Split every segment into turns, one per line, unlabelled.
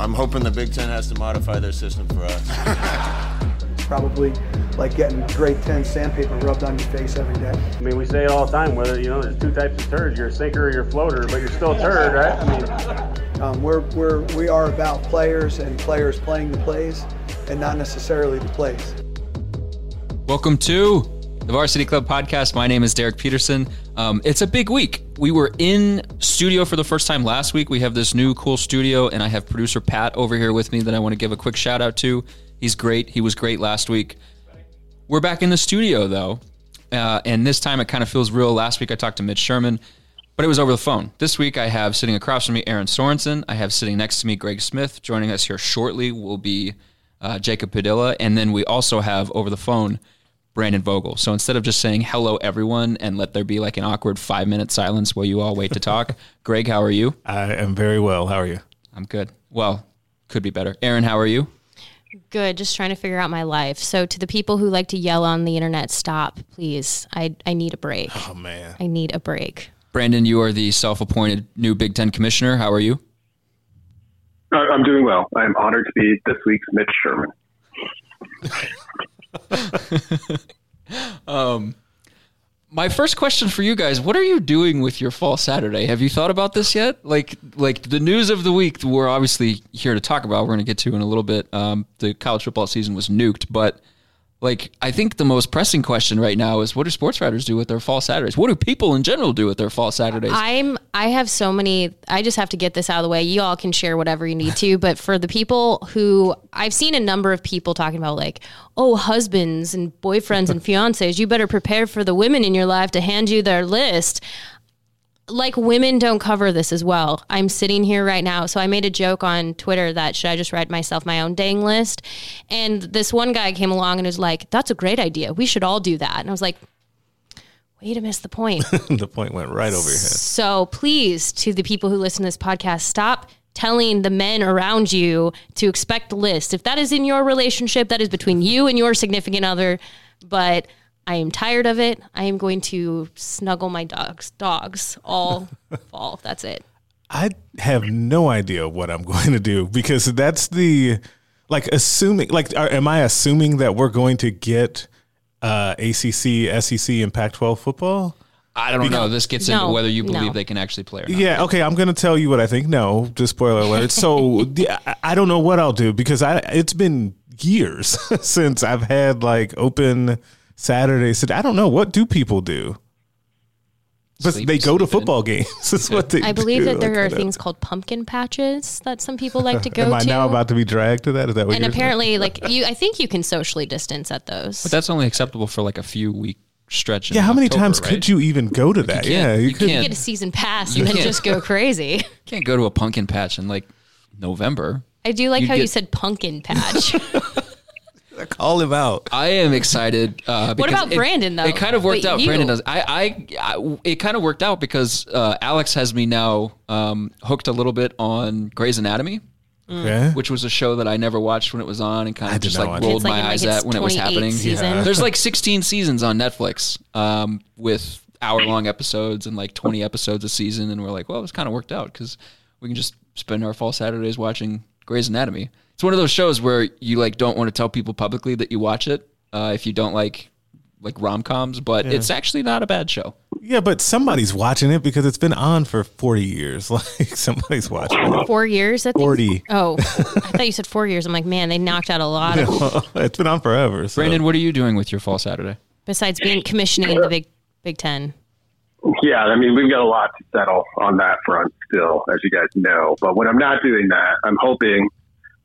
I'm hoping the Big Ten has to modify their system for us.
Probably like getting grade 10 sandpaper rubbed on your face every day.
I mean, we say it all the time, whether, you know, there's two types of turds. You're a sinker or you're a floater, but you're still a turd, right? I mean,
um, we're, we're, we are about players and players playing the plays and not necessarily the plays.
Welcome to the Varsity Club podcast. My name is Derek Peterson. Um, it's a big week. We were in studio for the first time last week. We have this new cool studio, and I have producer Pat over here with me that I want to give a quick shout out to. He's great. He was great last week. We're back in the studio though, uh, and this time it kind of feels real. Last week I talked to Mitch Sherman, but it was over the phone. This week I have sitting across from me Erin Sorensen. I have sitting next to me Greg Smith. Joining us here shortly will be uh, Jacob Padilla, and then we also have over the phone Brandon Vogel. So instead of just saying hello everyone and let there be like an awkward five minute silence while you all wait to talk, Greg, how are you?
I am very well. How are you?
I'm good. Well, could be better. Erin, how are you?
Good. Just trying to figure out my life. So to the people who like to yell on the internet, stop, please. I I need a break.
Oh man.
I need a break.
Brandon, you are the self-appointed new Big Ten commissioner. How are you?
I'm doing well. I'm honored to be this week's Mitch Sherman.
um, my first question for you guys: What are you doing with your fall Saturday? Have you thought about this yet? Like, like the news of the week we're obviously here to talk about. We're going to get to in a little bit. Um, the college football season was nuked, but like I think the most pressing question right now is what do sports writers do with their fall Saturdays? What do people in general do with their fall Saturdays?
I'm I have so many I just have to get this out of the way. You all can share whatever you need to, but for the people who I've seen a number of people talking about like, oh, husbands and boyfriends and fiancés, you better prepare for the women in your life to hand you their list like women don't cover this as well. I'm sitting here right now. So I made a joke on Twitter that should I just write myself my own dang list? And this one guy came along and was like, that's a great idea. We should all do that. And I was like, way to miss the point.
the point went right over your head.
So please, to the people who listen to this podcast, stop telling the men around you to expect a list. If that is in your relationship, that is between you and your significant other. But I am tired of it. I am going to snuggle my dogs dogs all fall. That's it.
I have no idea what I'm going to do because that's the like assuming like are, am I assuming that we're going to get uh, ACC, SEC, and Pac-12 football?
I don't know. This gets
No,
into whether you believe
no.
they can actually play or not.
Yeah, okay, I'm going to tell you what I think. No, just spoiler alert. So yeah, I- I don't know what I'll do because I it's been years since I've had like open Saturdays. I don't know what do people do. But
Sleep-
they go to
sleep in.
football games. That's what they
I believe
do.
that there
Like,
are things called pumpkin patches that some people like to go to.
Am I
to.
now about to be dragged to that? Is that what
and apparently, like you, I think you can socially distance at those.
But that's only acceptable for like a few week stretch.
Yeah, how many
October,
times
right?
could you even go to that?
can't.
yeah, you,
You
could.
can't.
get a season pass
You
and then
can't.
just go crazy.
can't go to a pumpkin patch in like November.
I do like
You
how you said pumpkin patch.
Call him out.
I am excited. Uh, because
about
it-
Brandon, though?
It kind of worked
But
out.
you-
Brandon does. I, I, I it kind of worked out because uh, Alex has me now um, hooked a little bit on Grey's Anatomy.
Okay.
which was a show that I never watched when it was on and kind of just like rolled
like
my
in, like,
eyes at when it was happening.
season.
There's like 16 seasons on Netflix um, with hour long episodes and like 20 episodes a season. And we're like, well, it's kind of worked out because we can just spend our fall Saturdays watching Grey's Anatomy. It's one of those shows where you like don't want to tell people publicly that you watch it uh, if you don't like like rom coms, but it's actually not a bad show.
Yeah, but somebody's watching it because it's been on for 40 years. Like somebody's watching it.
four years, I think.
40.
Oh, I thought you said four years. I'm like, man, they knocked out a lot of.
it's been on forever. So.
Brandon, what are you doing with your fall Saturday?
Besides being commissioning the Big Big Ten.
Yeah, I mean, we've got a lot to settle on that front still, as you guys know. But when I'm not doing that, I'm hoping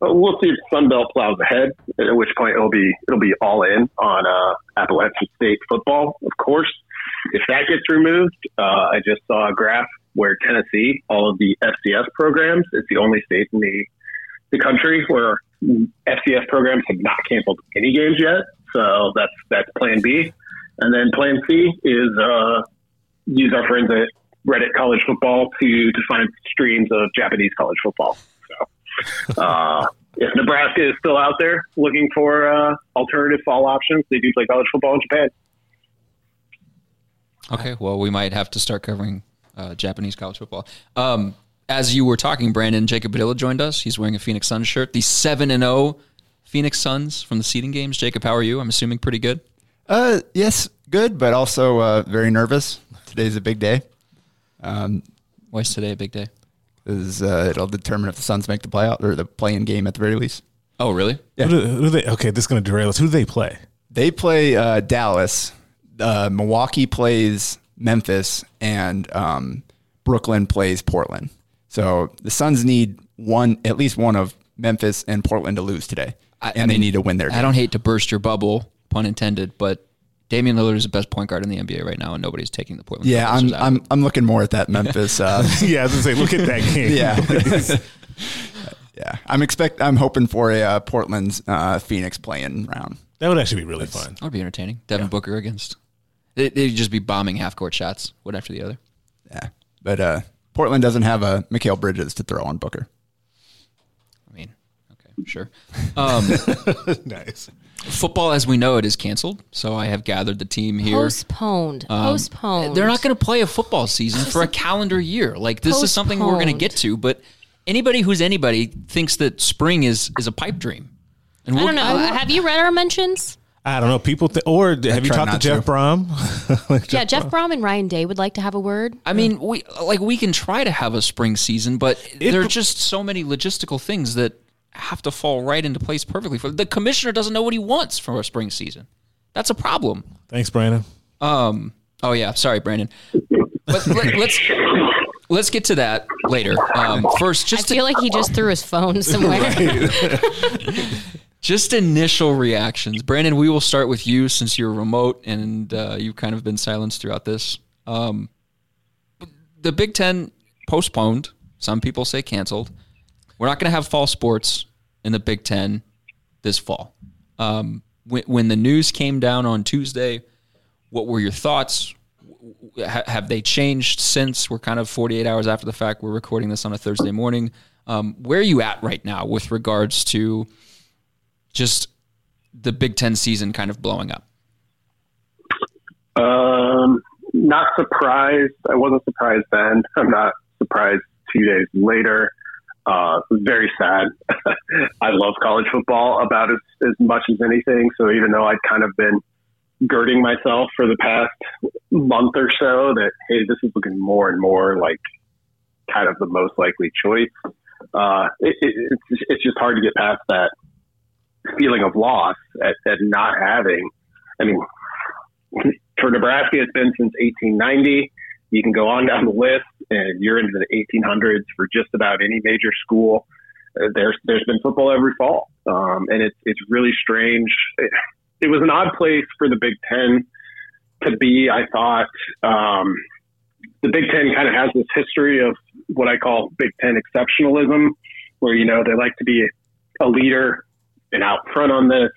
we'll see if Sunbelt plows ahead. At which point it'll be it'll be all in on uh, Appalachian State football, of course. If that gets removed, uh, I just saw a graph where Tennessee, all of the FCS programs, it's the only state in the the country where FCS programs have not canceled any games yet. So that's that's Plan B, and then Plan C is uh, use our friends at Reddit College Football to to find streams of Japanese college football. So uh, if Nebraska is still out there looking for uh, alternative fall options, they do play college football in Japan.
Okay, well, we might have to start covering uh, Japanese college football. Um, as you were talking, Brandon, Jacob Padilla joined us. He's wearing a Phoenix Suns shirt. The 7 and 0 Phoenix Suns from the seeding games. Jacob, how are you? I'm assuming pretty good.
Uh, yes, good, but also uh, very nervous. Today's a big day. Um,
Why is today a big day?
Is uh, it'll determine if the Suns make the playout or the play-in game at the very least.
Oh, really?
Yeah.
Who do, who do they? Okay, this is going to derail us. Who do they play?
They play uh, Dallas. Uh, Milwaukee plays Memphis, and um, Brooklyn plays Portland. So the Suns need one, at least one of Memphis and Portland to lose today,
I-
and
I
they
mean,
need to win their.
I don't hate to burst your bubble, pun intended, but Damian Lillard is the best point guard in the NBA right now, and nobody's taking the Portland.
Yeah, I'm,
out.
I'm I'm looking more at that Memphis. Uh,
yeah, I was going to say, look at that game.
yeah, yeah. I'm expect. I'm hoping for a uh, Portland's uh, Phoenix playing round.
That would actually be really fun.
That would be entertaining. Devin Booker against. They, they'd just be bombing half court shots, one after the other.
Yeah, but uh, Portland doesn't have a Mikal Bridges to throw on Booker.
I mean, okay, sure. Um,
nice.
Football, as we know it, is canceled. So I have gathered the team here.
Postponed.
Um,
Postponed.
They're not going to play a football season for a calendar year. Like this is something we're going to get to. But anybody who's anybody thinks that spring is is a pipe dream. And
I
we'll-
don't know. Have you read our mentions?
I don't know. People, th- or have you talked to Jeff
to.
Brohm? Like,
yeah, Jeff Brohm and Ryan Day would like to have a word.
I mean, we like we can try to have a spring season, but there are just so many logistical things that have to fall right into place perfectly. For the commissioner doesn't know what he wants for a spring season. That's a problem.
Thanks, Brandon.
Um. Oh yeah. Sorry, Brandon. But let, let's let's get to that later. Um. First,
I
just to-
feel like he just threw his phone somewhere.
just initial reactions. Brandon, we will start with you since you're remote and uh, you've kind of been silenced throughout this. Um, the Big Ten postponed. Some people say canceled. We're not going to have fall sports in the Big Ten this fall. Um, when, when the news came down on Tuesday, what were your thoughts? Ha- have they changed since? We're kind of 48 hours after the fact. We're recording this on a Thursday morning. Um, where are you at right now with regards to just the Big Ten season kind of blowing up?
Um, not surprised. I wasn't surprised then. I'm not surprised two days later. Uh, very sad. I love college football about as, as much as anything. So even though I'd kind of been girding myself for the past month or so that, hey, this is looking more and more like kind of the most likely choice, uh, it, it, it's, it's just hard to get past that feeling of loss at, at not having. I mean, for Nebraska, it's been since 1890. You can go on down the list, and you're into the 1800s for just about any major school. Uh, there's there's been football every fall, um, and it's it's really strange. It, it was an odd place for the Big Ten to be. I thought um, the Big Ten kind of has this history of what I call Big Ten exceptionalism, where you know they like to be a leader and out front on this.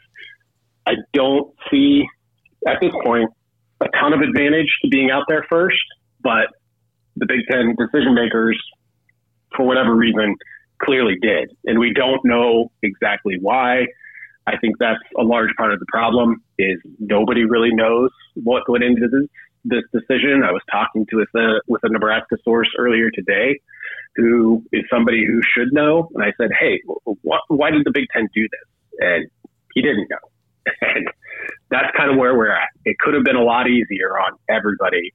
I don't see at this point a ton of advantage to being out there first, but the Big Ten decision makers, for whatever reason, clearly did. And we don't know exactly why. I think that's a large part of the problem is nobody really knows what went into this, this decision. I was talking to a, with a Nebraska source earlier today who is somebody who should know. And I said, Hey, wh- why did the Big Ten do this? And he didn't know. And that's kind of where we're at. It could have been a lot easier on everybody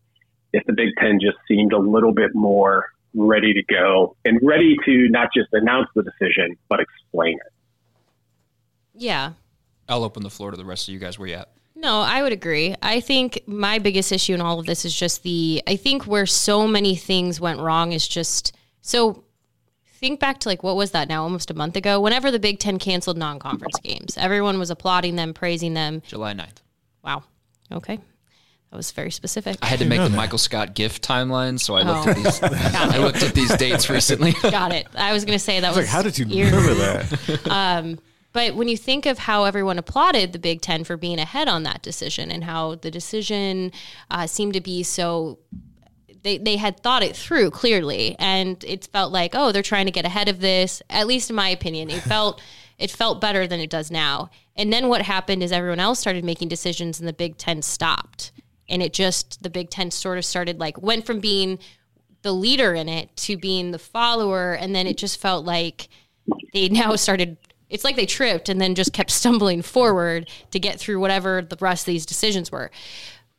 if the Big Ten just seemed a little bit more ready to go and ready to not just announce the decision, but explain it.
yeah.
I'll open the floor to the rest of you guys. Where you at?
No, I would agree. I think my biggest issue in all of this is just the I think where so many things went wrong is just so think back to like what was that now almost a month ago whenever the Big 10 canceled non-conference games. Everyone was applauding them, praising them.
July 9th.
Wow. Okay. That was very specific.
I had to make the Michael Scott gift timeline, so I looked
Oh.
at these. I looked at these dates recently.
Got it. I was going to say that was.
like, how did you
eerie.
remember that?
Um, but when you think of how everyone applauded the Big Ten for being ahead on that decision and how the decision uh, seemed to be so. They, they had thought it through clearly, and it felt like, oh, they're trying to get ahead of this. At least in my opinion, it felt it felt better than it does now. And then what happened is everyone else started making decisions, and the Big Ten stopped. And it just the Big Ten sort of started like went from being the leader in it to being the follower, and then it just felt like they now started it's like they tripped and then just kept stumbling forward to get through whatever the rest of these decisions were.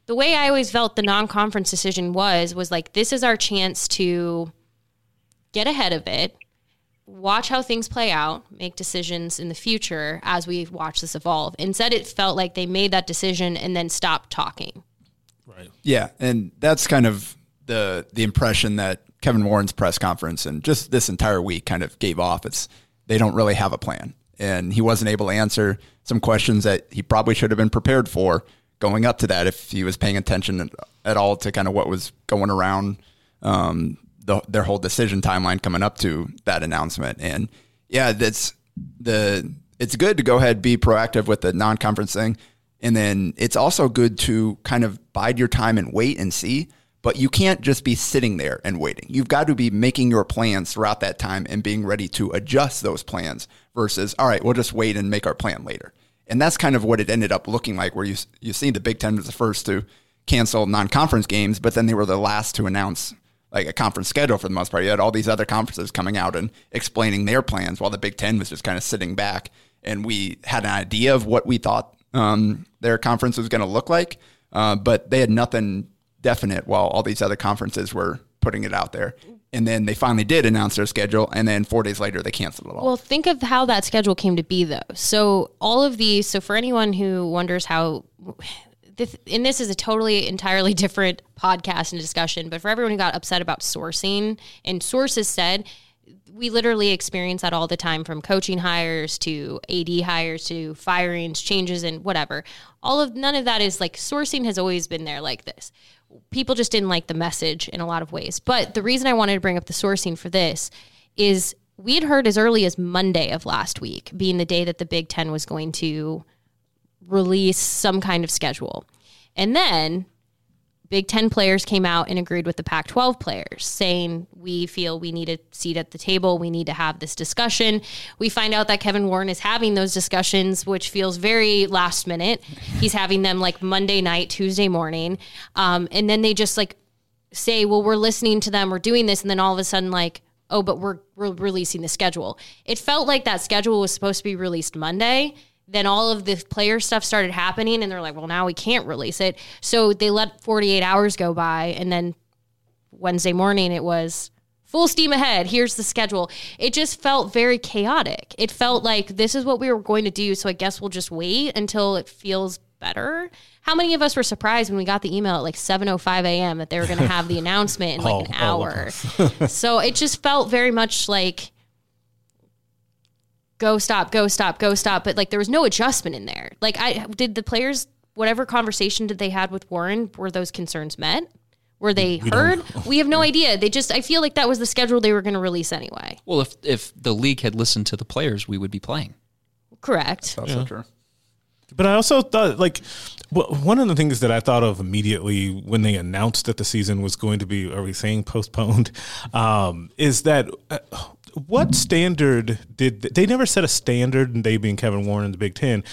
The way i always felt the non-conference decision was was like this is our chance to get ahead of it watch how things play out make decisions in the future as we watch this evolve. Instead it felt like they made that decision and then stopped talking
Yeah, and that's kind of the the impression that Kevin Warren's press conference and just this entire week kind of gave off. It's they don't really have a plan, and he wasn't able to answer some questions that he probably should have been prepared for going up to that if he was paying attention at all to kind of what was going around um, the, their whole decision timeline coming up to that announcement. And yeah, that's the it's good to go ahead be proactive with the non-conference thing. And then it's also good to kind of bide your time and wait and see. But you can't just be sitting there and waiting. You've got to be making your plans throughout that time and being ready to adjust those plans versus, all right, we'll just wait and make our plan later. And that's kind of what it ended up looking like, where you you see the Big Ten was the first to cancel non-conference games, but then they were the last to announce like a conference schedule for the most part. You had all these other conferences coming out and explaining their plans, while the Big Ten was just kind of sitting back. And we had an idea of what we thought um, their conference was going to look like, uh, but they had nothing definite while all these other conferences were putting it out there. And then they finally did announce their schedule, and then four days later they canceled it all.
Well, think of how that schedule came to be, though. So, all of these, so for anyone who wonders how, this, and this is a totally entirely different podcast and discussion, but for everyone who got upset about sourcing, and sources said, we literally experience that all the time from coaching hires to AD hires to firings, changes, and whatever. All of none of that is like sourcing has always been there like this. People just didn't like the message in a lot of ways. But the reason I wanted to bring up the sourcing for this is we had heard as early as Monday of last week, being the day that the Big Ten was going to release some kind of schedule. And then Big Ten players came out and agreed with the Pac 12 players, saying, We feel we need a seat at the table. We need to have this discussion. We find out that Kevin Warren is having those discussions, which feels very last minute. He's having them like Monday night, Tuesday morning. Um, and then they just like say, Well, we're listening to them, we're doing this. And then all of a sudden, like, Oh, but we're, we're releasing the schedule. It felt like that schedule was supposed to be released Monday then all of the player stuff started happening and they're like well now we can't release it. So they let 48 hours go by and then wednesday morning it was full steam ahead. Here's the schedule. It just felt very chaotic. It felt like this is what we were going to do so i guess we'll just wait until it feels better. How many of us were surprised when we got the email at like 7.05 a.m that they were going to have the announcement in like an
All- all
hour? so it just felt very much like go stop go stop go stop. But like there was no adjustment in there. Like i did the players whatever conversation did they had with warren were those concerns met? Were they
We
heard? we have no idea. They just i feel like that was the schedule they were going to release anyway.
Well, if if the league had listened to the players, we would be playing.
correct.
Also true.
But I also thought, like, one of the things that I thought of immediately when they announced that the season was going to be, are we saying postponed, um, is that uh, what standard did they never set a standard, and they being Kevin Warren and the Big Ten,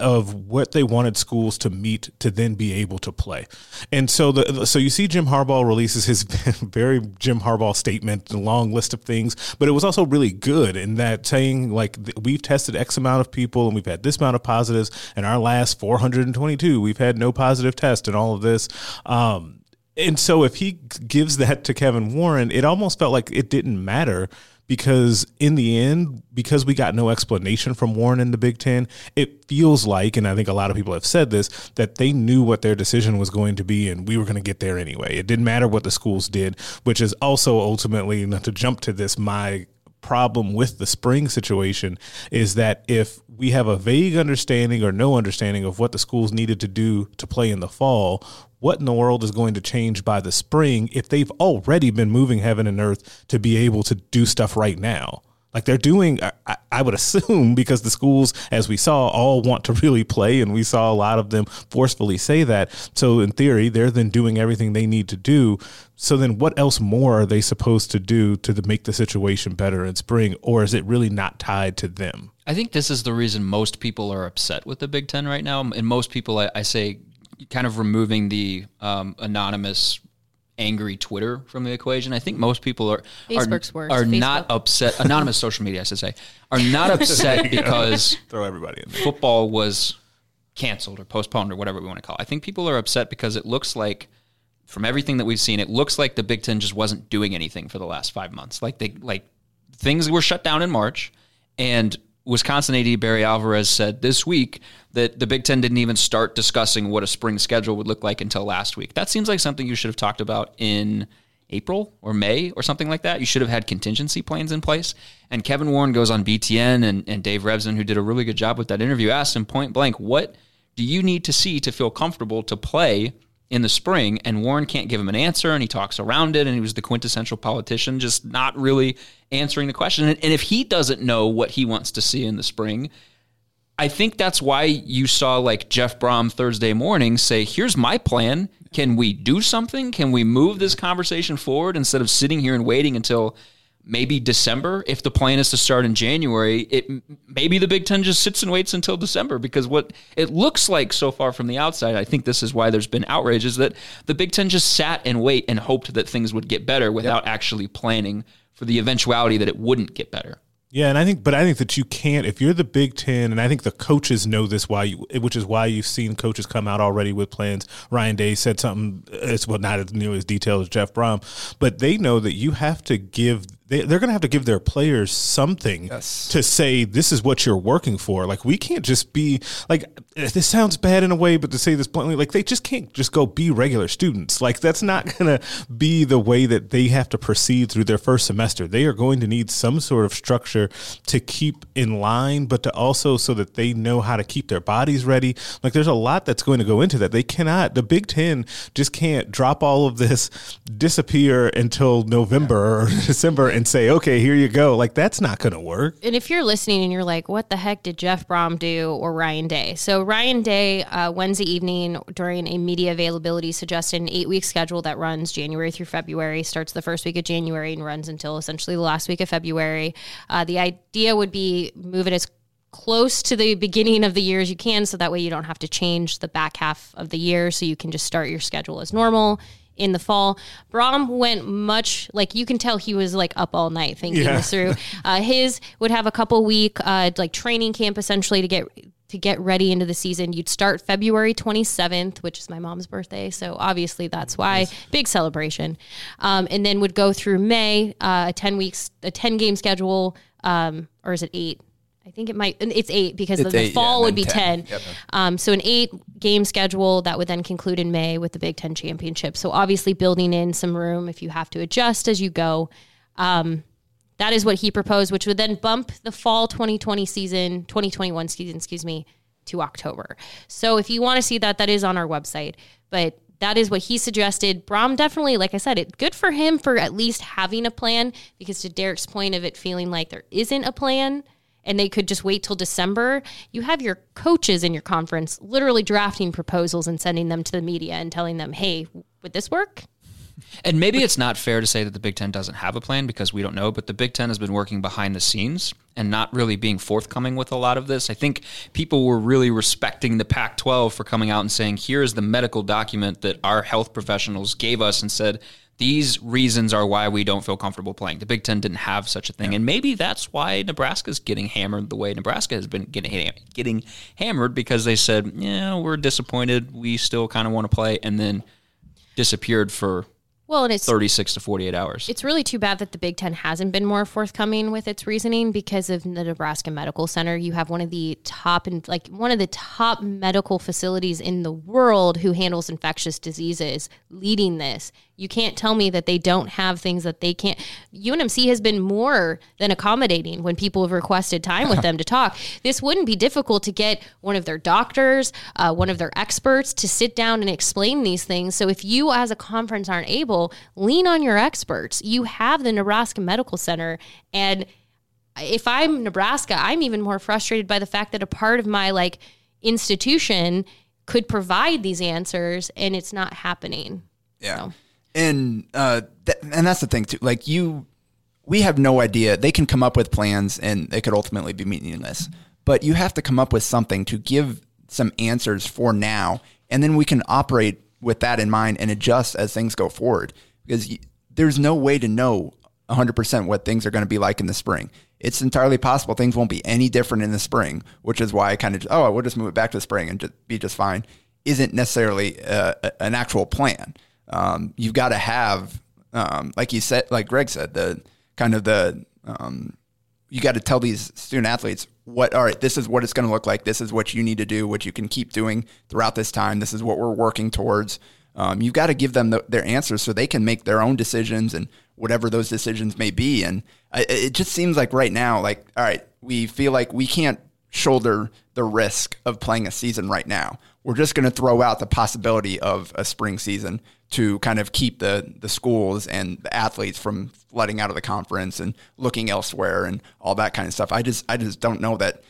of what they wanted schools to meet to then be able to play. And so the so you see Jim Harbaugh releases his very Jim Harbaugh statement, a long list of things, but it was also really good in that saying like we've tested X amount of people and we've had this amount of positives, and our last 422 we've had no positive test and all of this. Um, and so if he gives that to Kevin Warren, it almost felt like it didn't matter because in the end, because we got no explanation from Warren in the Big Ten, it feels like, and I think a lot of people have said this, that they knew what their decision was going to be and we were going to get there anyway. It didn't matter what the schools did, which is also ultimately, not to jump to this, my problem with the spring situation is that if we have a vague understanding or no understanding of what the schools needed to do to play in the fall, what in the world is going to change by the spring if they've already been moving heaven and earth to be able to do stuff right now? Like they're doing, I, I, would assume, because the schools, as we saw, all want to really play, and we saw a lot of them forcefully say that. So, in theory, they're then doing everything they need to do. So, then what else more are they supposed to do to make the situation better in spring, or is it really not tied to them?
I think this is the reason most people are upset with the Big Ten right now. And most people, I, I say, kind of removing the um, anonymous angry Twitter from the equation. I think most people are
Facebook's
are,
worse.
are
Facebook.
not upset. Anonymous social media, I should say, are not upset because
throw everybody in there.
football was canceled or postponed or whatever we want to call. it. I think people are upset because it looks like. From everything that we've seen, it looks like the Big Ten just wasn't doing anything for the last five months. Like they like things were shut down in March, and Wisconsin AD Barry Alvarez said this week that the Big Ten didn't even start discussing what a spring schedule would look like until last week. That seems like something you should have talked about in April or May or something like that. You should have had contingency plans in place. And Kevin Warren goes on BTN and, and Dave Revsine, who did a really good job with that interview, asked him point blank, what do you need to see to feel comfortable to play in the spring, and Warren can't give him an answer, and he talks around it, and he was the quintessential politician, just not really answering the question. And, and if he doesn't know what he wants to see in the spring, I think that's why you saw like Jeff Brohm Thursday morning say, "Here's my plan. Can we do something? Can we move this conversation forward instead of sitting here and waiting until?" Maybe December. If the plan is to start in January, it maybe the Big Ten just sits and waits until December because what it looks like so far from the outside, I think this is why there's been outrage, is that the Big Ten just sat and wait and hoped that things would get better without yep. actually planning for the eventuality that it wouldn't get better.
Yeah, and I think, but I think that you can't if you're the Big Ten, and I think the coaches know this. Why, you, which is why you've seen coaches come out already with plans. Ryan Day said something. It's well, not as nearly as detailed as Jeff Brohm, but they know that you have to give they, they're going to have to give their players something
yes.
to say this is what you're working for. Like we can't just be like eh, this sounds bad in a way, but to say this bluntly, like they just can't just go be regular students. Like that's not going to be the way that they have to proceed through their first semester. They are going to need some sort of structure to keep in line, but to also so that they know how to keep their bodies ready. Like there's a lot that's going to go into that. They cannot. The Big Ten just can't drop all of this, disappear until November yeah. or December and say, okay, here you go. Like that's not going to work.
And if you're listening and you're like, what the heck did Jeff Brohm do or Ryan Day? So Ryan Day, uh, Wednesday evening during a media availability, suggested an eight week schedule that runs January through February, starts the first week of January and runs until essentially the last week of February. Uh, the idea would be move it as close to the beginning of the year as you can so that way you don't have to change the back half of the year so you can just start your schedule as normal in the fall. Brohm went much like you can tell he was like up all night thinking yeah. this through. Uh, his would have a couple week uh, like training camp essentially to get to get ready into the season. You'd start February 27th, which is my mom's birthday, so obviously that's why big celebration. Um, and then would go through May, uh, a 10 weeks, a 10 game schedule, um, or is it eight? I think it might. It's eight because it's the, eight, fall yeah, would be 10. 10. Yep. Um, so an eight game schedule that would then conclude in May with the Big Ten championship. So obviously building in some room if you have to adjust as you go. Um, that is what he proposed, which would then bump the fall 2020 season, 2021 season, excuse me, to October. So if you want to see that, that is on our website. But that is what he suggested. Brohm definitely, like I said, it good for him for at least having a plan because to Derek's point of it feeling like there isn't a plan and they could just wait till December, you have your coaches in your conference literally drafting proposals and sending them to the media and telling them, hey, would this work?
And maybe it's not fair to say that the Big Ten doesn't have a plan because we don't know, but the Big Ten has been working behind the scenes and not really being forthcoming with a lot of this. I think people were really respecting the Pac 12 for coming out and saying, here's the medical document that our health professionals gave us and said, these reasons are why we don't feel comfortable playing. The Big Ten didn't have such a thing, yeah. and maybe that's why Nebraska's getting hammered the way Nebraska has been getting getting hammered because they said, "Yeah, we're disappointed. We still kind of want to play," and then disappeared for
well, and it's
36 to 48 hours.
It's really too bad that the Big Ten hasn't been more forthcoming with its reasoning because of the Nebraska Medical Center. You have one of the top and like one of the top medical facilities in the world who handles infectious diseases leading this. You can't tell me that they don't have things that they can't. UNMC has been more than accommodating when people have requested time with them to talk. This wouldn't be difficult to get one of their doctors, uh, one of their experts to sit down and explain these things. So if you as a conference aren't able, lean on your experts. You have the Nebraska Medical Center and if I'm Nebraska, I'm even more frustrated by the fact that a part of my like institution could provide these answers and it's not happening.
Yeah. So. And uh th- and that's the thing too. Like you we have no idea. They can come up with plans and they could ultimately be meaningless. But you have to come up with something to give some answers for now and then we can operate with that in mind and adjust as things go forward because y- there's no way to know 100% what things are going to be like in the spring. It's entirely possible things won't be any different in the spring, which is why I kind of, oh, we'll just move it back to the spring and just be just fine, isn't necessarily uh, an actual plan. Um, you've got to have, um, like you said, like Greg said, the kind of the, um, you got to tell these student athletes what, all right, this is what it's going to look like. This is what you need to do, what you can keep doing throughout this time. This is what we're working towards. Um, you've got to give them the, their answers so they can make their own decisions and whatever those decisions may be. And I, it just seems like right now, like, all right, we feel like we can't shoulder the risk of playing a season right now. We're just going to throw out the possibility of a spring season to kind of keep the the schools and the athletes from letting out of the conference and looking elsewhere and all that kind of stuff. I just I just don't know that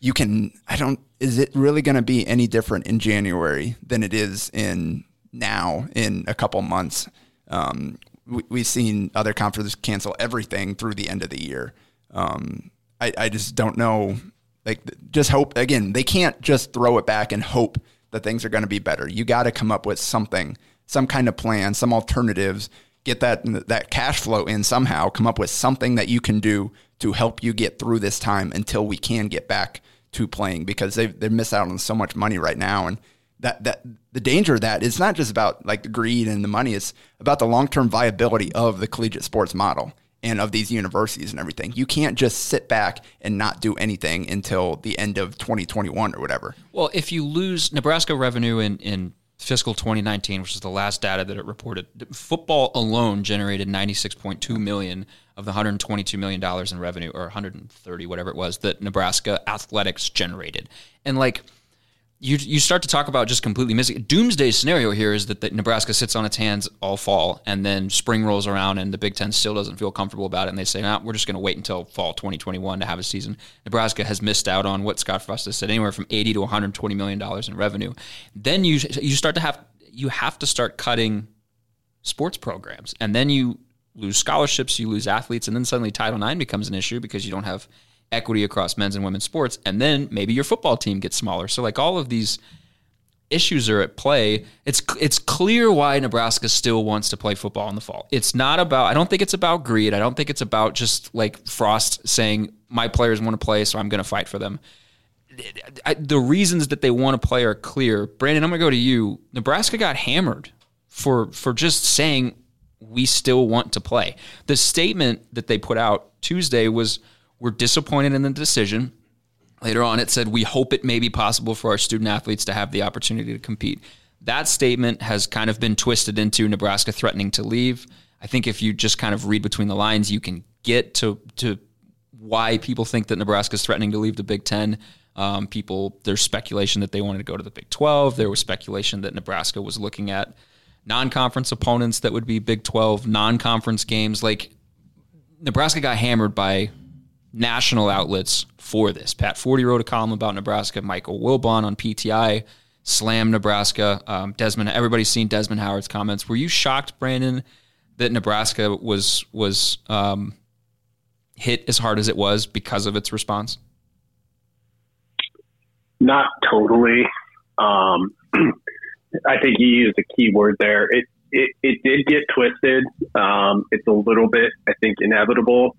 you can I don't is it really going to be any different in January than it is in now in a couple months um, we, have seen other conferences cancel everything through the end of the year. Um, I, I just don't know. Like, just hope again. They can't just throw it back and hope that things are going to be better. You got to come up with something, some kind of plan, some alternatives. Get that that cash flow in somehow. Come up with something that you can do to help you get through this time until we can get back to playing because they they miss out on so much money right now and that that the danger of that is not just about like the greed and the money it's about the long-term viability of the collegiate sports model and of these universities and everything. You can't just sit back and not do anything until the end of 2021 or whatever.
Well if you lose nebraska revenue in in fiscal 2019 which is the last data that it reported football alone generated 96.2 million of the 122 million dollars in revenue or 130 whatever it was that nebraska athletics generated. And like you you start to talk about just completely missing. Doomsday scenario here is that the, Nebraska sits on its hands all fall, and then spring rolls around, and the Big Ten still doesn't feel comfortable about it, and they say, "Nah, we're just going to wait until fall 2021 to have a season." Nebraska has missed out on what Scott Frost has said, anywhere from 80 to 120 million dollars in revenue. Then you you start to have you have to start cutting sports programs, and then you lose scholarships, you lose athletes, and then suddenly Title IX becomes an issue because you don't have equity across men's and women's sports, and then maybe your football team gets smaller. So like all of these issues are at play. It's it's clear why Nebraska still wants to play football in the fall. It's not about. I don't think it's about greed. I don't think it's about just like Frost saying my players want to play, so I'm going to fight for them. The reasons that they want to play are clear. Brandon, I'm going to go to you. Nebraska got hammered for for just saying we still want to play. The statement that they put out Tuesday was we're disappointed in the decision. Later on, it said, We hope it may be possible for our student athletes to have the opportunity to compete. That statement has kind of been twisted into Nebraska threatening to leave. I think if you just kind of read between the lines, you can get to, to why people think that Nebraska is threatening to leave the Big Ten. Um, people, there's speculation that they wanted to go to the Big 12. There was speculation that Nebraska was looking at non conference opponents that would be Big 12, non conference games. Like Nebraska got hammered by national outlets for this. Pat Forde wrote a column about Nebraska. Michael Wilbon on PTI slam Nebraska. Um, Desmond, everybody's seen Desmond Howard's comments. Were you shocked, Brandon, that Nebraska was was um, hit as hard as it was because of its response?
Not totally. Um, I think you used a key word there. It it, it did get twisted. Um, it's a little bit, I think, inevitable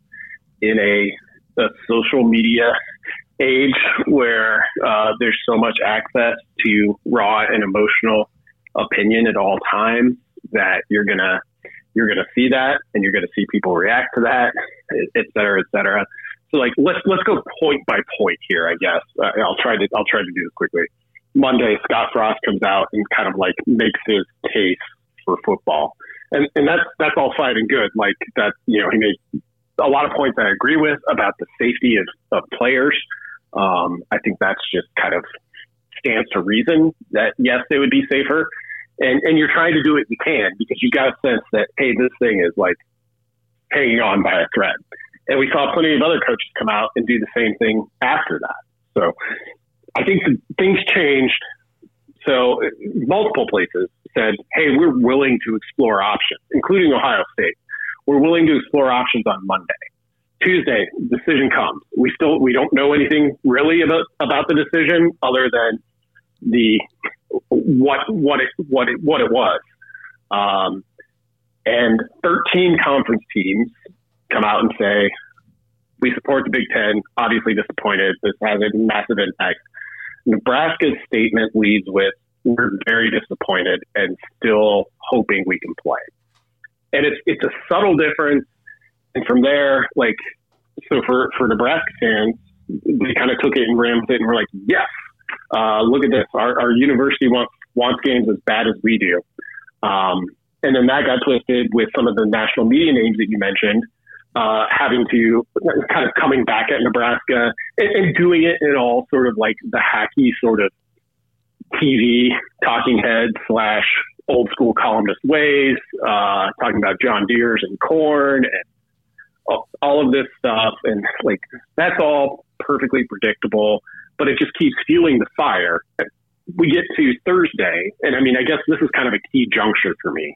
in a the social media age where uh, there's so much access to raw and emotional opinion at all times that you're gonna you're gonna see that and you're gonna see people react to that, et cetera, et cetera. So like let's let's go point by point here. I guess uh, I'll try to I'll try to do this quickly. Monday, Scott Frost comes out and kind of like makes his case for football. and and that's that's all fine and good. Like that, you know, he made a lot of points I agree with about the safety of, of players. Um, I think that's just kind of stands to reason that yes, they would be safer. And, and you're trying to do it you can because you got a sense that, hey, this thing is like hanging on by a thread. And we saw plenty of other coaches come out and do the same thing after that. So I think things changed. So multiple places said, hey, we're willing to explore options, including Ohio State. We're willing to explore options on Monday. Tuesday, decision comes. We still we don't know anything really about about the decision other than the what what it what it what it was. Um, and 13 conference teams come out and say we support the Big Ten. Obviously disappointed. This has a massive impact. Nebraska's statement leads with we're very disappointed and still hoping we can play. And it's it's a subtle difference. And from there, like so for for Nebraska fans, they kind of took it and ran with it and were like, yes, uh, look at this. Our, our university wants wants games as bad as we do. Um, and then that got twisted with some of the national media names that you mentioned, uh, having to kind of coming back at Nebraska and, and, doing it in all sort of like the hacky sort of TV talking head slash old school columnist ways, uh, talking about John Deere's and corn and all of this stuff. And like, that's all perfectly predictable but it just keeps fueling the fire. We get to Thursday, and I mean, I guess this is kind of a key juncture for me.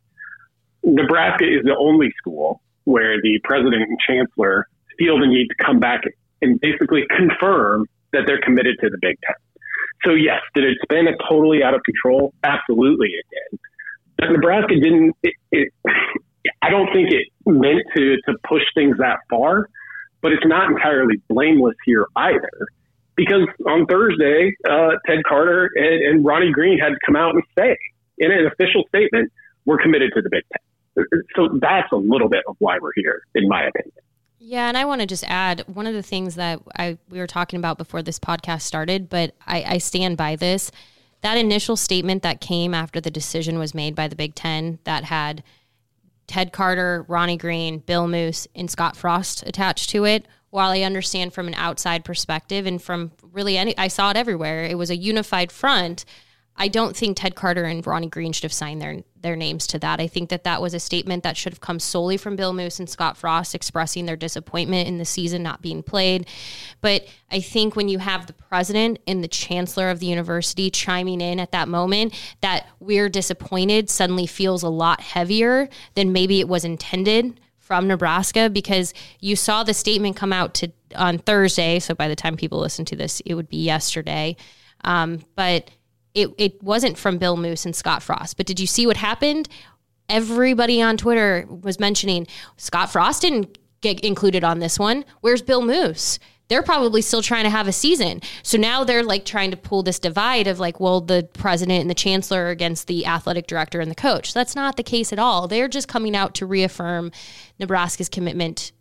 Nebraska is the only school where the president and chancellor feel the need to come back and basically confirm that they're committed to the Big Ten. So, yes, did it spin it totally out of control? Absolutely, it did. Nebraska didn't. It, it, I don't think it meant to to push things that far, but it's not entirely blameless here either because on Thursday, uh, Ted Carter and, and, Ronnie Green had to come out and say in an official statement, we're committed to the Big Ten. So that's a little bit of why we're here, in my opinion.
Yeah, and I want to just add one of the things that I we were talking about before this podcast started, but I, I stand by this. That initial statement that came after the decision was made by the Big Ten that had Ted Carter, Ronnie Green, Bill Moos, and Scott Frost attached to it while I understand from an outside perspective and from really any, I saw it everywhere. It was a unified front. I don't think Ted Carter and Ronnie Green should have signed their their names to that. I think that that was a statement that should have come solely from Bill Moos and Scott Frost expressing their disappointment in the season not being played. But I think when you have the president and the chancellor of the university chiming in at that moment, that we're disappointed suddenly feels a lot heavier than maybe it was intended from Nebraska because you saw the statement come out to on Thursday. So by the time people listen to this, it would be yesterday. Um, but it it wasn't from Bill Moos and Scott Frost. But did you see what happened? Everybody on Twitter was mentioning Scott Frost didn't get included on this one. Where's Bill Moos? they're probably still trying to have a season. So now they're like trying to pull this divide of like, well, the president and the chancellor against the athletic director and the coach. That's not the case at all. They're just coming out to reaffirm Nebraska's commitment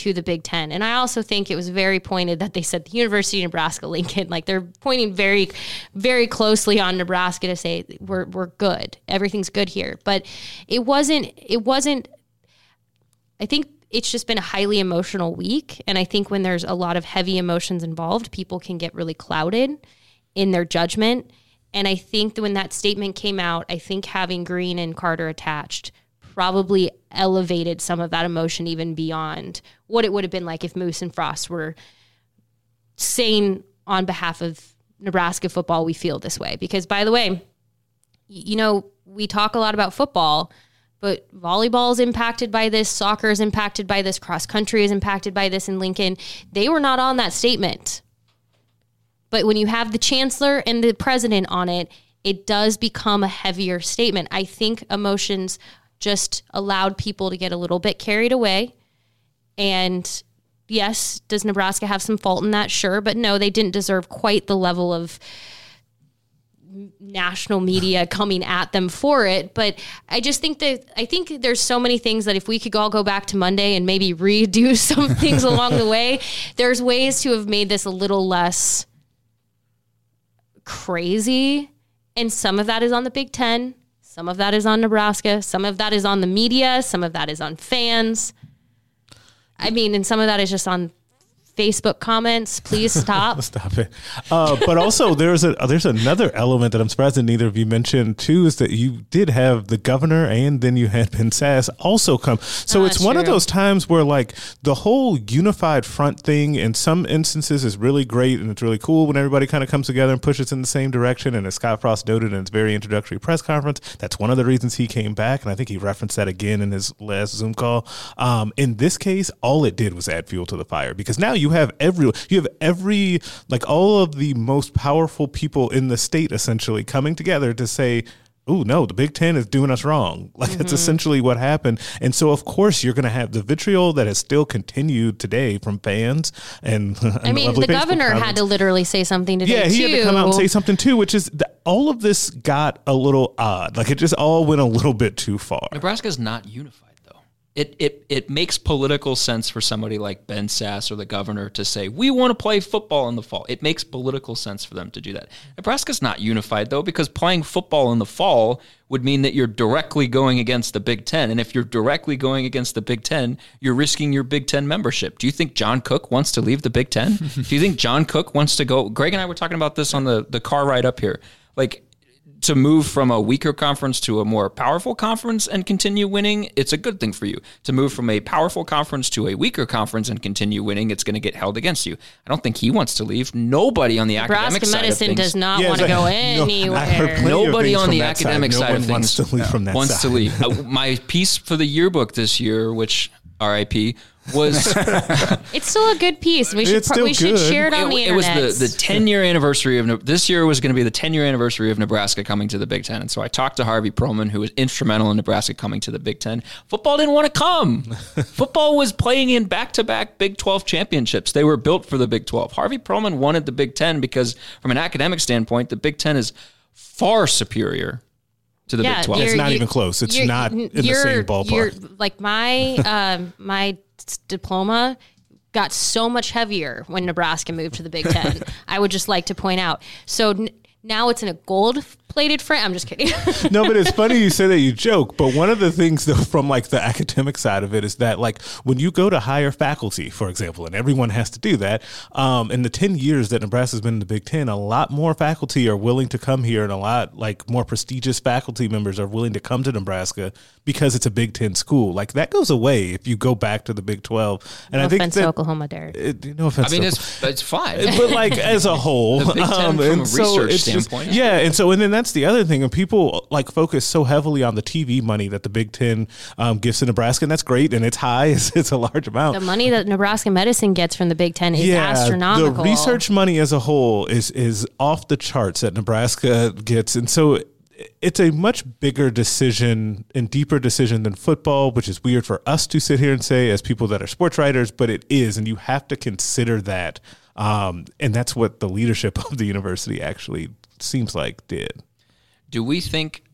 to the Big Ten. And I also think it was very pointed that they said the University of Nebraska Lincoln, like they're pointing very, very closely on Nebraska to say we're we're good. Everything's good here. But it wasn't it wasn't I think it's just been a highly emotional week. And I think when there's a lot of heavy emotions involved, people can get really clouded in their judgment. And I think that when that statement came out, I think having Green and Carter attached probably elevated some of that emotion even beyond what it would have been like if Moos and Frost were saying on behalf of Nebraska football, we feel this way. Because by the way, you know, we talk a lot about football but volleyball is impacted by this, soccer is impacted by this, cross country is impacted by this in Lincoln. They were not on that statement. But when you have the chancellor and the president on it, it does become a heavier statement. I think emotions just allowed people to get a little bit carried away. And yes, does Nebraska have some fault in that? Sure. But no, they didn't deserve quite the level of national media coming at them for it. But I just think that I think there's so many things that if we could all go back to Monday and maybe redo some things along the way, there's ways to have made this a little less crazy. And some of that is on the Big Ten. Some of that is on Nebraska. Some of that is on the media. Some of that is on fans. I mean, and some of that is just on Facebook comments. Please stop.
Stop it. Uh, but also, there's a there's another element that I'm surprised that neither of you mentioned too is that you did have the governor and then you had Ben Sasse also come. So
Oh,
it's
that's
one of those times where like the whole unified front thing in some instances is really great and it's really cool when everybody kind of comes together and pushes in the same direction. And as Scott Frost noted in his very introductory press conference, that's one of the reasons he came back. And I think he referenced that again in his last Zoom call. Um, in this case, all it did was add fuel to the fire because now you have every you have every like all of the most powerful people in the state essentially coming together to say oh no the big 10 is doing us wrong like
Mm-hmm.
it's essentially what happened and so of course you're going to have the vitriol that has still continued today from fans and,
I mean, the governor had to literally say something today
yeah, he
too.
had to come out and say something too, which is th- all of this got a little odd. Like it just all went a little bit too far.
Nebraska's not unified though. It it it makes political sense for somebody like Ben Sasse or the governor to say we want to play football in the fall. It makes political sense for them to do that. Nebraska's not unified though because playing football in the fall would mean that you're directly going against the Big 10 and if you're directly going against the Big 10, you're risking your Big 10 membership. Do you think John Cook wants to leave the Big 10? do you think John Cook wants to go Greg and I were talking about this on the the car ride up here. Like to move from a weaker conference to a more powerful conference and continue winning, it's a good thing for you. To move from a powerful conference to a weaker conference and continue winning, it's going to get held against you. I don't think he wants to leave. Nobody on the academic
Nebraska
side of things
does not
Yeah,
want to
it's
go
like- no,
anywhere.
I heard plenty of
Nobody on the
that side.
academic
No
side,
one
of
wants
things
to leave from that
wants
side.
to leave. Uh, my piece for the yearbook this year, which RIP, was
It's still a good piece. We should
It's
pro-
still
we should
good.
share it on
it,
the
it was
internet.
the, the 10 year anniversary of Ne- this year was going to be the 10 year anniversary of Nebraska coming to the Big Ten. And so I talked to Harvey Perlman, who was instrumental in Nebraska coming to the Big Ten. Football didn't want to come. Football was playing in back to back Big 12 championships. They were built for the Big 12. Harvey Perlman wanted the Big Ten because, from an academic standpoint, the Big Ten is far superior to the
yeah,
Big 12.
It's
you're-
not
you-
even close. It's
you're-
not in the
you're-
same ballpark.
you're- Like my um, my diploma got so much heavier when Nebraska moved to the Big Ten. I would just like to point out. So now it's in a gold plated frame. I'm just kidding.
no, but it's funny you say that you joke. But one of the things though from like the academic side of it is that like when you go to hire faculty, for example, and everyone has to do that. Um, in the ten years that Nebraska's been in the Big Ten, a lot more faculty are willing to come here, and a lot like more prestigious faculty members are willing to come to Nebraska because it's a Big Ten school. Like that goes away if you go back to the Big Twelve. And
no
I think
offense
that,
to Oklahoma, Derek.
it, no offense.
I mean,
to
it's, it's fine.
but like as a whole,
The Big Ten from a
and so
research
it's just- yeah. And so, and then that's the other thing, and people like focus so heavily on the TV money that the Big Ten um, gives to Nebraska, and that's great, and it's high, it's, it's a large amount.
The money that Nebraska medicine gets from the Big Ten is astronomical.
The research money as a whole is is off the charts that Nebraska gets, and so it's a much bigger decision and deeper decision than football, which is weird for us to sit here and say as people that are sports writers, but it is, and you have to consider that. Um, and that's what the leadership of the university actually seems like did.
Do we think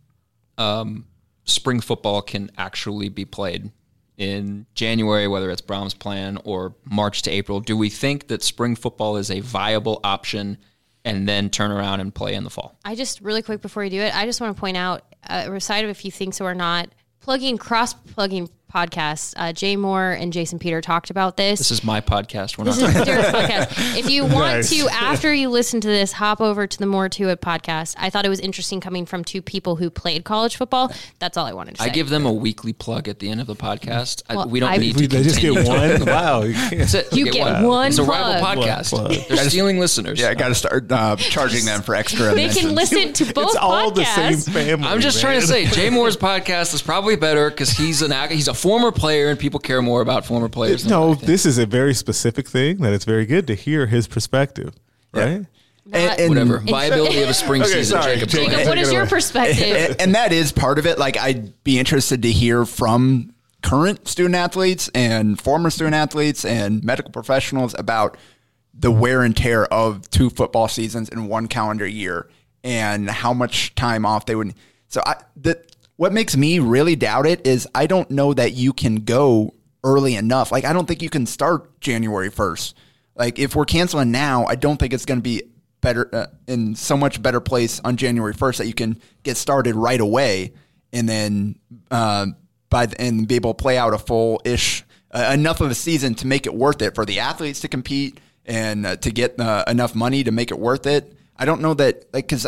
um, spring football can actually be played in January, whether it's Brohm's plan or March to April? Do we think that spring football is a viable option and then turn around and play in the fall?
I just really quick before you do it, I just want to point out, uh, aside of if you think so or not, plugging cross plugging podcasts. Uh, Jay Moore and Jason Peter talked about this.
This is my podcast. We're
This
not.
is Derek's podcast. If you want
Nice.
to, after you listen to this, hop over to the More to It podcast. I thought it was interesting coming from two people who played college football. That's all I wanted to say.
I give them a weekly plug at the end of the podcast. I- we don't
I-
need
We-
to
they just get one. wow, you.
That's it.
You
They
get one
It's a rival
plug.
podcast.
One plug.
They're stealing listeners.
Yeah, I got to start uh, charging them for extra.
they can listen to both
it's all the same
podcasts.
family.
I'm just trying to say, Jay Moore's podcast is probably better because he's an ac- he's a former player and people care more about former players. Than
No, this is a very specific thing that it's very good to hear his perspective, right?
And- and-
whatever viability of a spring
Okay,
season.
sorry,
Jacob,
Jacob.
go ahead.
Jacob, what is your perspective?
and, and that is part of it. Like, I'd be interested to hear from current student athletes and former student athletes and medical professionals about the wear and tear of two football seasons in one calendar year and how much time off they would. So, I the what makes me really doubt it is I don't know that you can go early enough. Like, I don't think you can start January first. Like, if we're canceling now, I don't think it's going to be better uh, in so much better place on January 1st that you can get started right away and then uh, by the, and be able to play out a full ish uh, enough of a season to make it worth it for the athletes to compete and uh, to get uh, enough money to make it worth it. I don't know that like because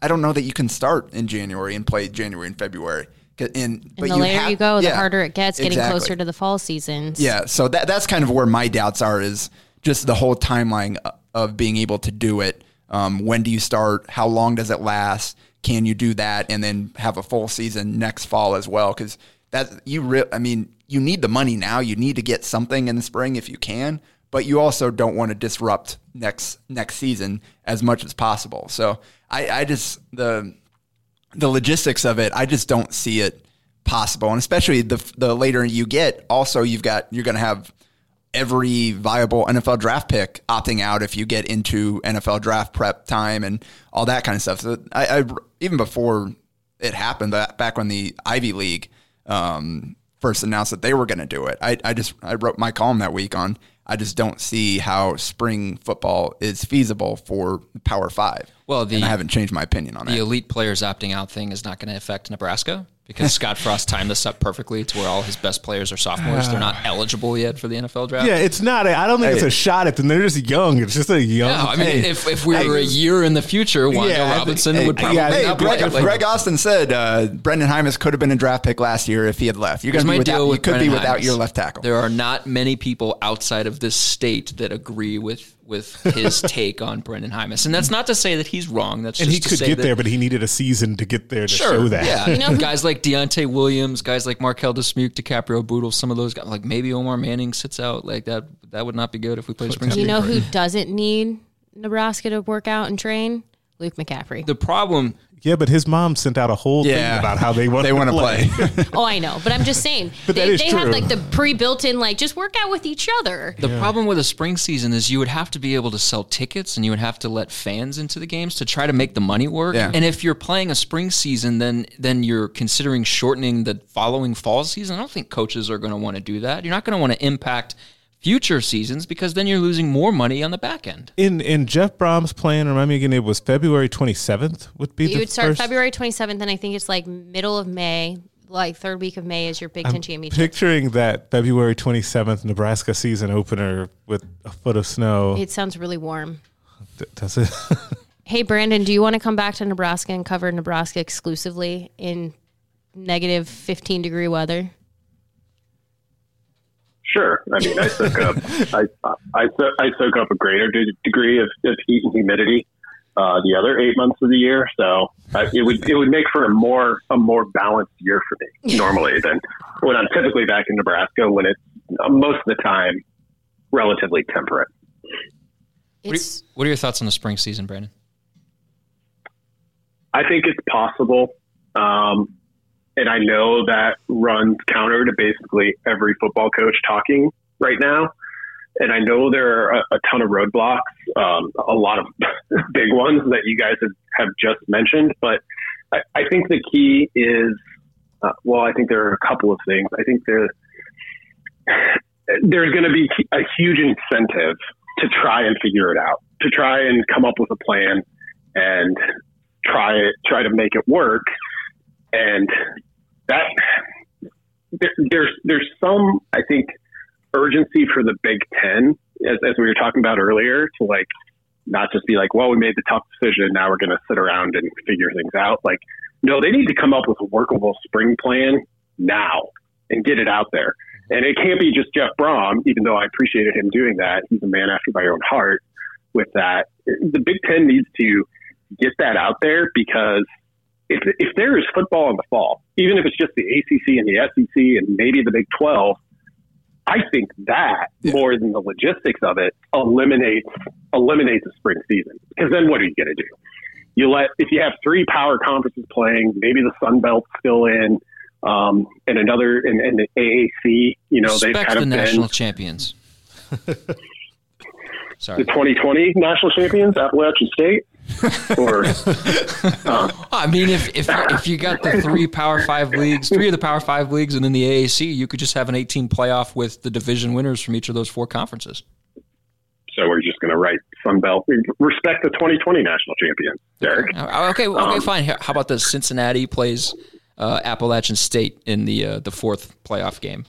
I don't know that you can start in January and play January and February. And,
And the later
have-
you go, the
yeah,
harder it gets getting
exactly.
closer to the fall seasons.
Yeah, so that that's kind of where my doubts are is just the whole timeline of being able to do it. Um, when do you start? How long does it last? Can you do that and then have a full season next fall as well? Because that you, re- I mean, you need the money now. You need to get something in the spring if you can, but you also don't want to disrupt next next season as much as possible. So I, I just the the logistics of it, I just don't see it possible. And especially the the later you get, also you've got you're going to have every viable NFL draft pick opting out if you get into NFL draft prep time and all that kind of stuff. So I, I even before it happened, back when the Ivy League um, first announced that they were going to do it, I, I just I wrote my column that week on. I just don't see how spring football is feasible for Power Five.
Well, the-
and I haven't changed my opinion on
The
that.
The elite players opting out thing is not going to affect Nebraska because Scott Frost timed this up perfectly to where all his best players are sophomores. They're not eligible yet for the NFL draft.
Yeah, it's not. A, I don't think it's a shot at them. They're just young. It's just a young.
No, I mean,
hey,
if, if we were
I-
a year in the future, Wan'Dale
Yeah, I think-
Robinson would probably
yeah,
Hey,
not be
Greg,
like-
Greg Austin said uh, Brenden Jaimes could have been a draft pick last year if he had left. You're
Here's
going to
my
be without,
deal
you
with
could
Brenden
be without
Jaimes.
your left tackle.
There are not many people outside of this state that agree with with his take on Brenden Jaimes, and that's not to say that he's wrong. That's
and he
to
could
say
get there, but he needed a season to get there to
Sure,
show that.
yeah.
You know
guys like Deontai Williams, guys like Marquel Dismuke, Dicaprio Bootle, some of those guys, like maybe Omar Manning sits out like that. That would not be good if we play spring.
You know who doesn't need Nebraska to work out and train? Luke McCaffrey.
the problem?
Yeah, but his mom sent out a whole thing about how they want
they want to play.
oh, I know, but I'm just saying
But
they,
is
they have like the pre-built-in like just work out with each other.
The problem with a spring season is you would have to be able to sell tickets and you would have to let fans into the games to try to make the money work.
Yeah.
And if you're playing a spring season, then then you're considering shortening the following fall season. I don't think coaches are going to want to do that. You're not going to want to impact future seasons because then you're losing more money on the back end.
In in Jeff Brohm's plan, remind me again, it was February 27th would be
You
the
would start
first.
February 27th, and I think it's like middle of May, like third week of May is your Big Ten championship.
Picturing that February 27th Nebraska season opener with a foot of snow.
It sounds really warm.
D- Does it?
Hey, Brandon, do you want to come back to Nebraska and cover Nebraska exclusively in negative 15 degree weather?
Sure. I mean, I soak up I I, I soak up a greater de- degree of, of heat and humidity uh, the other eight months of the year, so uh, it would it would make for a more a more balanced year for me normally than when I'm typically back in Nebraska when it's uh, most of the time relatively temperate.
What are,
It's
what are your thoughts on the spring season, Brandon?
I think it's possible. Um, and I know that runs counter to basically every football coach talking right now. And I know there are a, a ton of roadblocks, um, a lot of big ones that you guys have, have just mentioned. But I, I think the key is, uh, well, I think there are a couple of things. I think there, there's going to be a huge incentive to try and figure it out, to try and come up with a plan and try try to make it work. And that there, there's there's some I think urgency for the Big Ten, as, as we were talking about earlier, to like not just be like, well, we made the tough decision, now we're going to sit around and figure things out. Like, no, they need to come up with a workable spring plan now and get it out there. Mm-hmm. And it can't be just Jeff Brohm, even though I appreciated him doing that. He's a man after my own heart with that. The Big Ten needs to get that out there because if, if there is football in the fall, even if it's just the ACC and the SEC and maybe the Big 12, I think that more than the logistics of it eliminates eliminates the spring season. Because then what are you going to do? You let if you have three power conferences playing, maybe the Sun Belt's still in, um, and another and, and the AAC. You know they've kind
the
of been
national champions. Sorry.
the 2020 national champions, Appalachian State. Or
I mean, if if if you got the three Power Five leagues, three of the Power Five leagues, and then the AAC, you could just have an 18 playoff with the division winners from each of those four conferences.
so we're just going to write Sun Belt. Respect the 2020 national champion, Derek.
Uh, Okay, okay,
Um,
fine. How about the Cincinnati plays uh, Appalachian State in the uh, the fourth playoff game,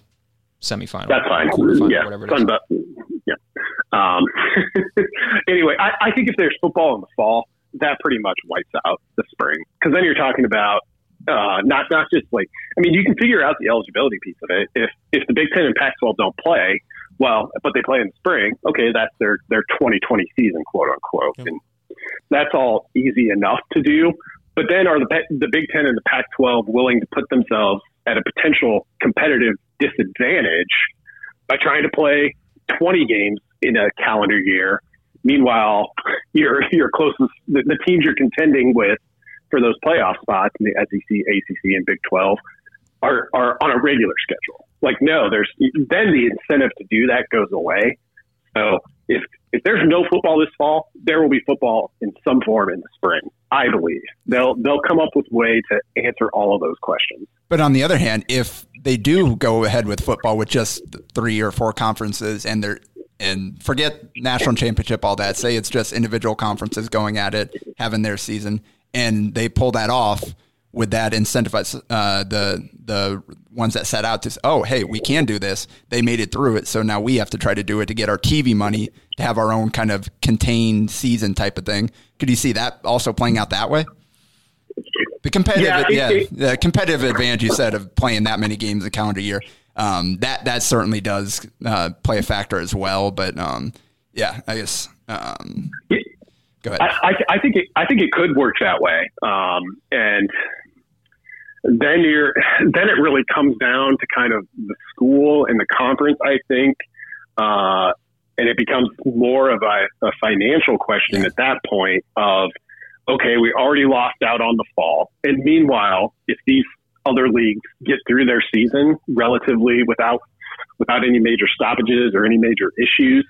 semifinal.
That's fine.
quarterfinal,
yeah,
whatever it
Sun
is.
Belt-. Um, anyway, I, I think if there's football in the fall, that pretty much wipes out the spring because then you're talking about uh, not not just like I mean you can figure out the eligibility piece of it. If if the Big Ten and Pac-12 don't play, well, but they play in the spring, okay, that's their their 2020 season, quote unquote, and that's all easy enough to do. But then are the the Big Ten and the Pac-12 willing to put themselves at a potential competitive disadvantage by trying to play 20 games in a calendar year? Meanwhile, your your closest the, the teams you're contending with for those playoff spots in the SEC, ACC, and Big 12 are are on a regular schedule. Like no, there's then the incentive to do that goes away. So if if there's no football this fall, there will be football in some form in the spring. I believe they'll they'll come up with a way to answer all of those questions.
But on the other hand, if they do go ahead with football with just three or four conferences and they're and forget national championship, all that, say it's just individual conferences going at it, having their season, and they pull that off, would that incentivize uh, the the ones that set out to say, oh hey we can do this. They made it through it so now we have to try to do it to get our TV money to have our own kind of contained season type of thing. Could you see that also playing out that way? The competitive
Yeah,
yeah, the competitive advantage you said of playing that many games a calendar year um, that that certainly does uh, play a factor as well but um, yeah I guess um, go ahead
I, I, I think it, I think it could work that way, um, and then you're then it really comes down to kind of the school and the conference. I think, uh, and it becomes more of a, a financial question at that point. Of okay, we already lost out on the fall, and meanwhile, if these other leagues get through their season relatively without without any major stoppages or any major issues,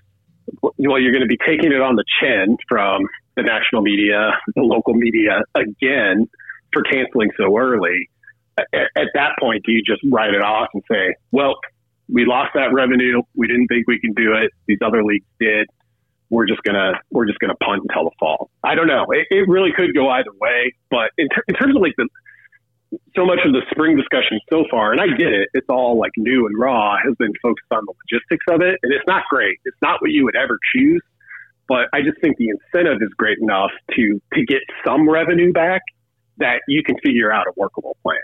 well, you're going to be taking it on the chin from the national media, the local media again for canceling so early. At, at that point, do you just write it off and say, well, we lost that revenue. We didn't think we can do it. These other leagues did. We're just gonna we're just gonna punt until the fall. I don't know. It, it really could go either way. But in, ter- in terms of like the so much of the spring discussion so far, and I get it, it's all like new and raw, has been focused on the logistics of it, and it's not great. It's not what you would ever choose, but I just think the incentive is great enough to to get some revenue back that you can figure out a workable plan.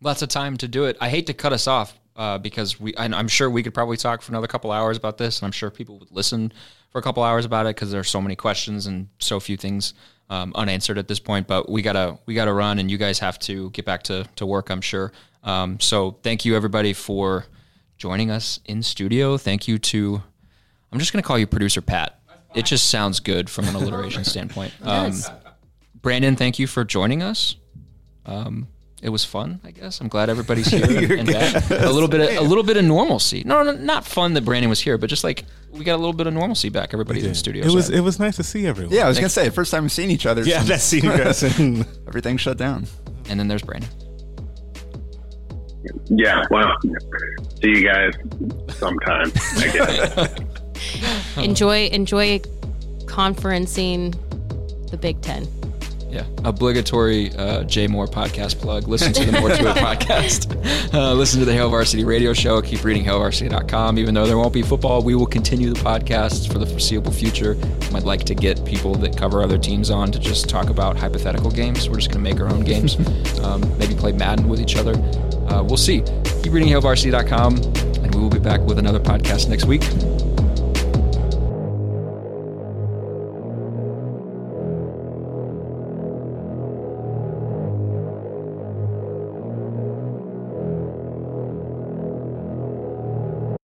Lots of time to do it. I hate to cut us off uh, because we. I'm sure we could probably talk for another couple hours about this, and I'm sure people would listen for a couple hours about it because there's so many questions and so few things um, unanswered at this point. But we gotta we gotta run, and you guys have to get back to to work. I'm sure. Um, so thank you everybody for joining us in studio. Thank you to. I'm just gonna call you producer Pat. It just sounds good from an alliteration standpoint. Um. Brandon, thank you for joining us. Um, it was fun, I guess. I'm glad everybody's here and, and back. A little bit, of, a little bit of normalcy. No, no, not fun that Brandon was here, but just like we got a little bit of normalcy back. Everybody's in the studio.
It was it was nice to see everyone.
Yeah, I was gonna say first time we've seen each other.
Yeah,
since-
I've seen you guys
Everything shut down.
and then there's Brandon.
Yeah, well, see you guys sometime. I guess.
enjoy enjoy conferencing the Big Ten.
Yeah, obligatory uh, Jay Moore podcast plug. Listen to the More to It podcast. Uh, listen to the Hail Varsity radio show. Keep reading hailvarsity.com. Even though there won't be football, we will continue the podcast for the foreseeable future. I'd like to get people that cover other teams on to just talk about hypothetical games. We're just going to make our own games. um, maybe play Madden with each other. Uh, we'll see. Keep reading hailvarsity.com, and we will be back with another podcast next week.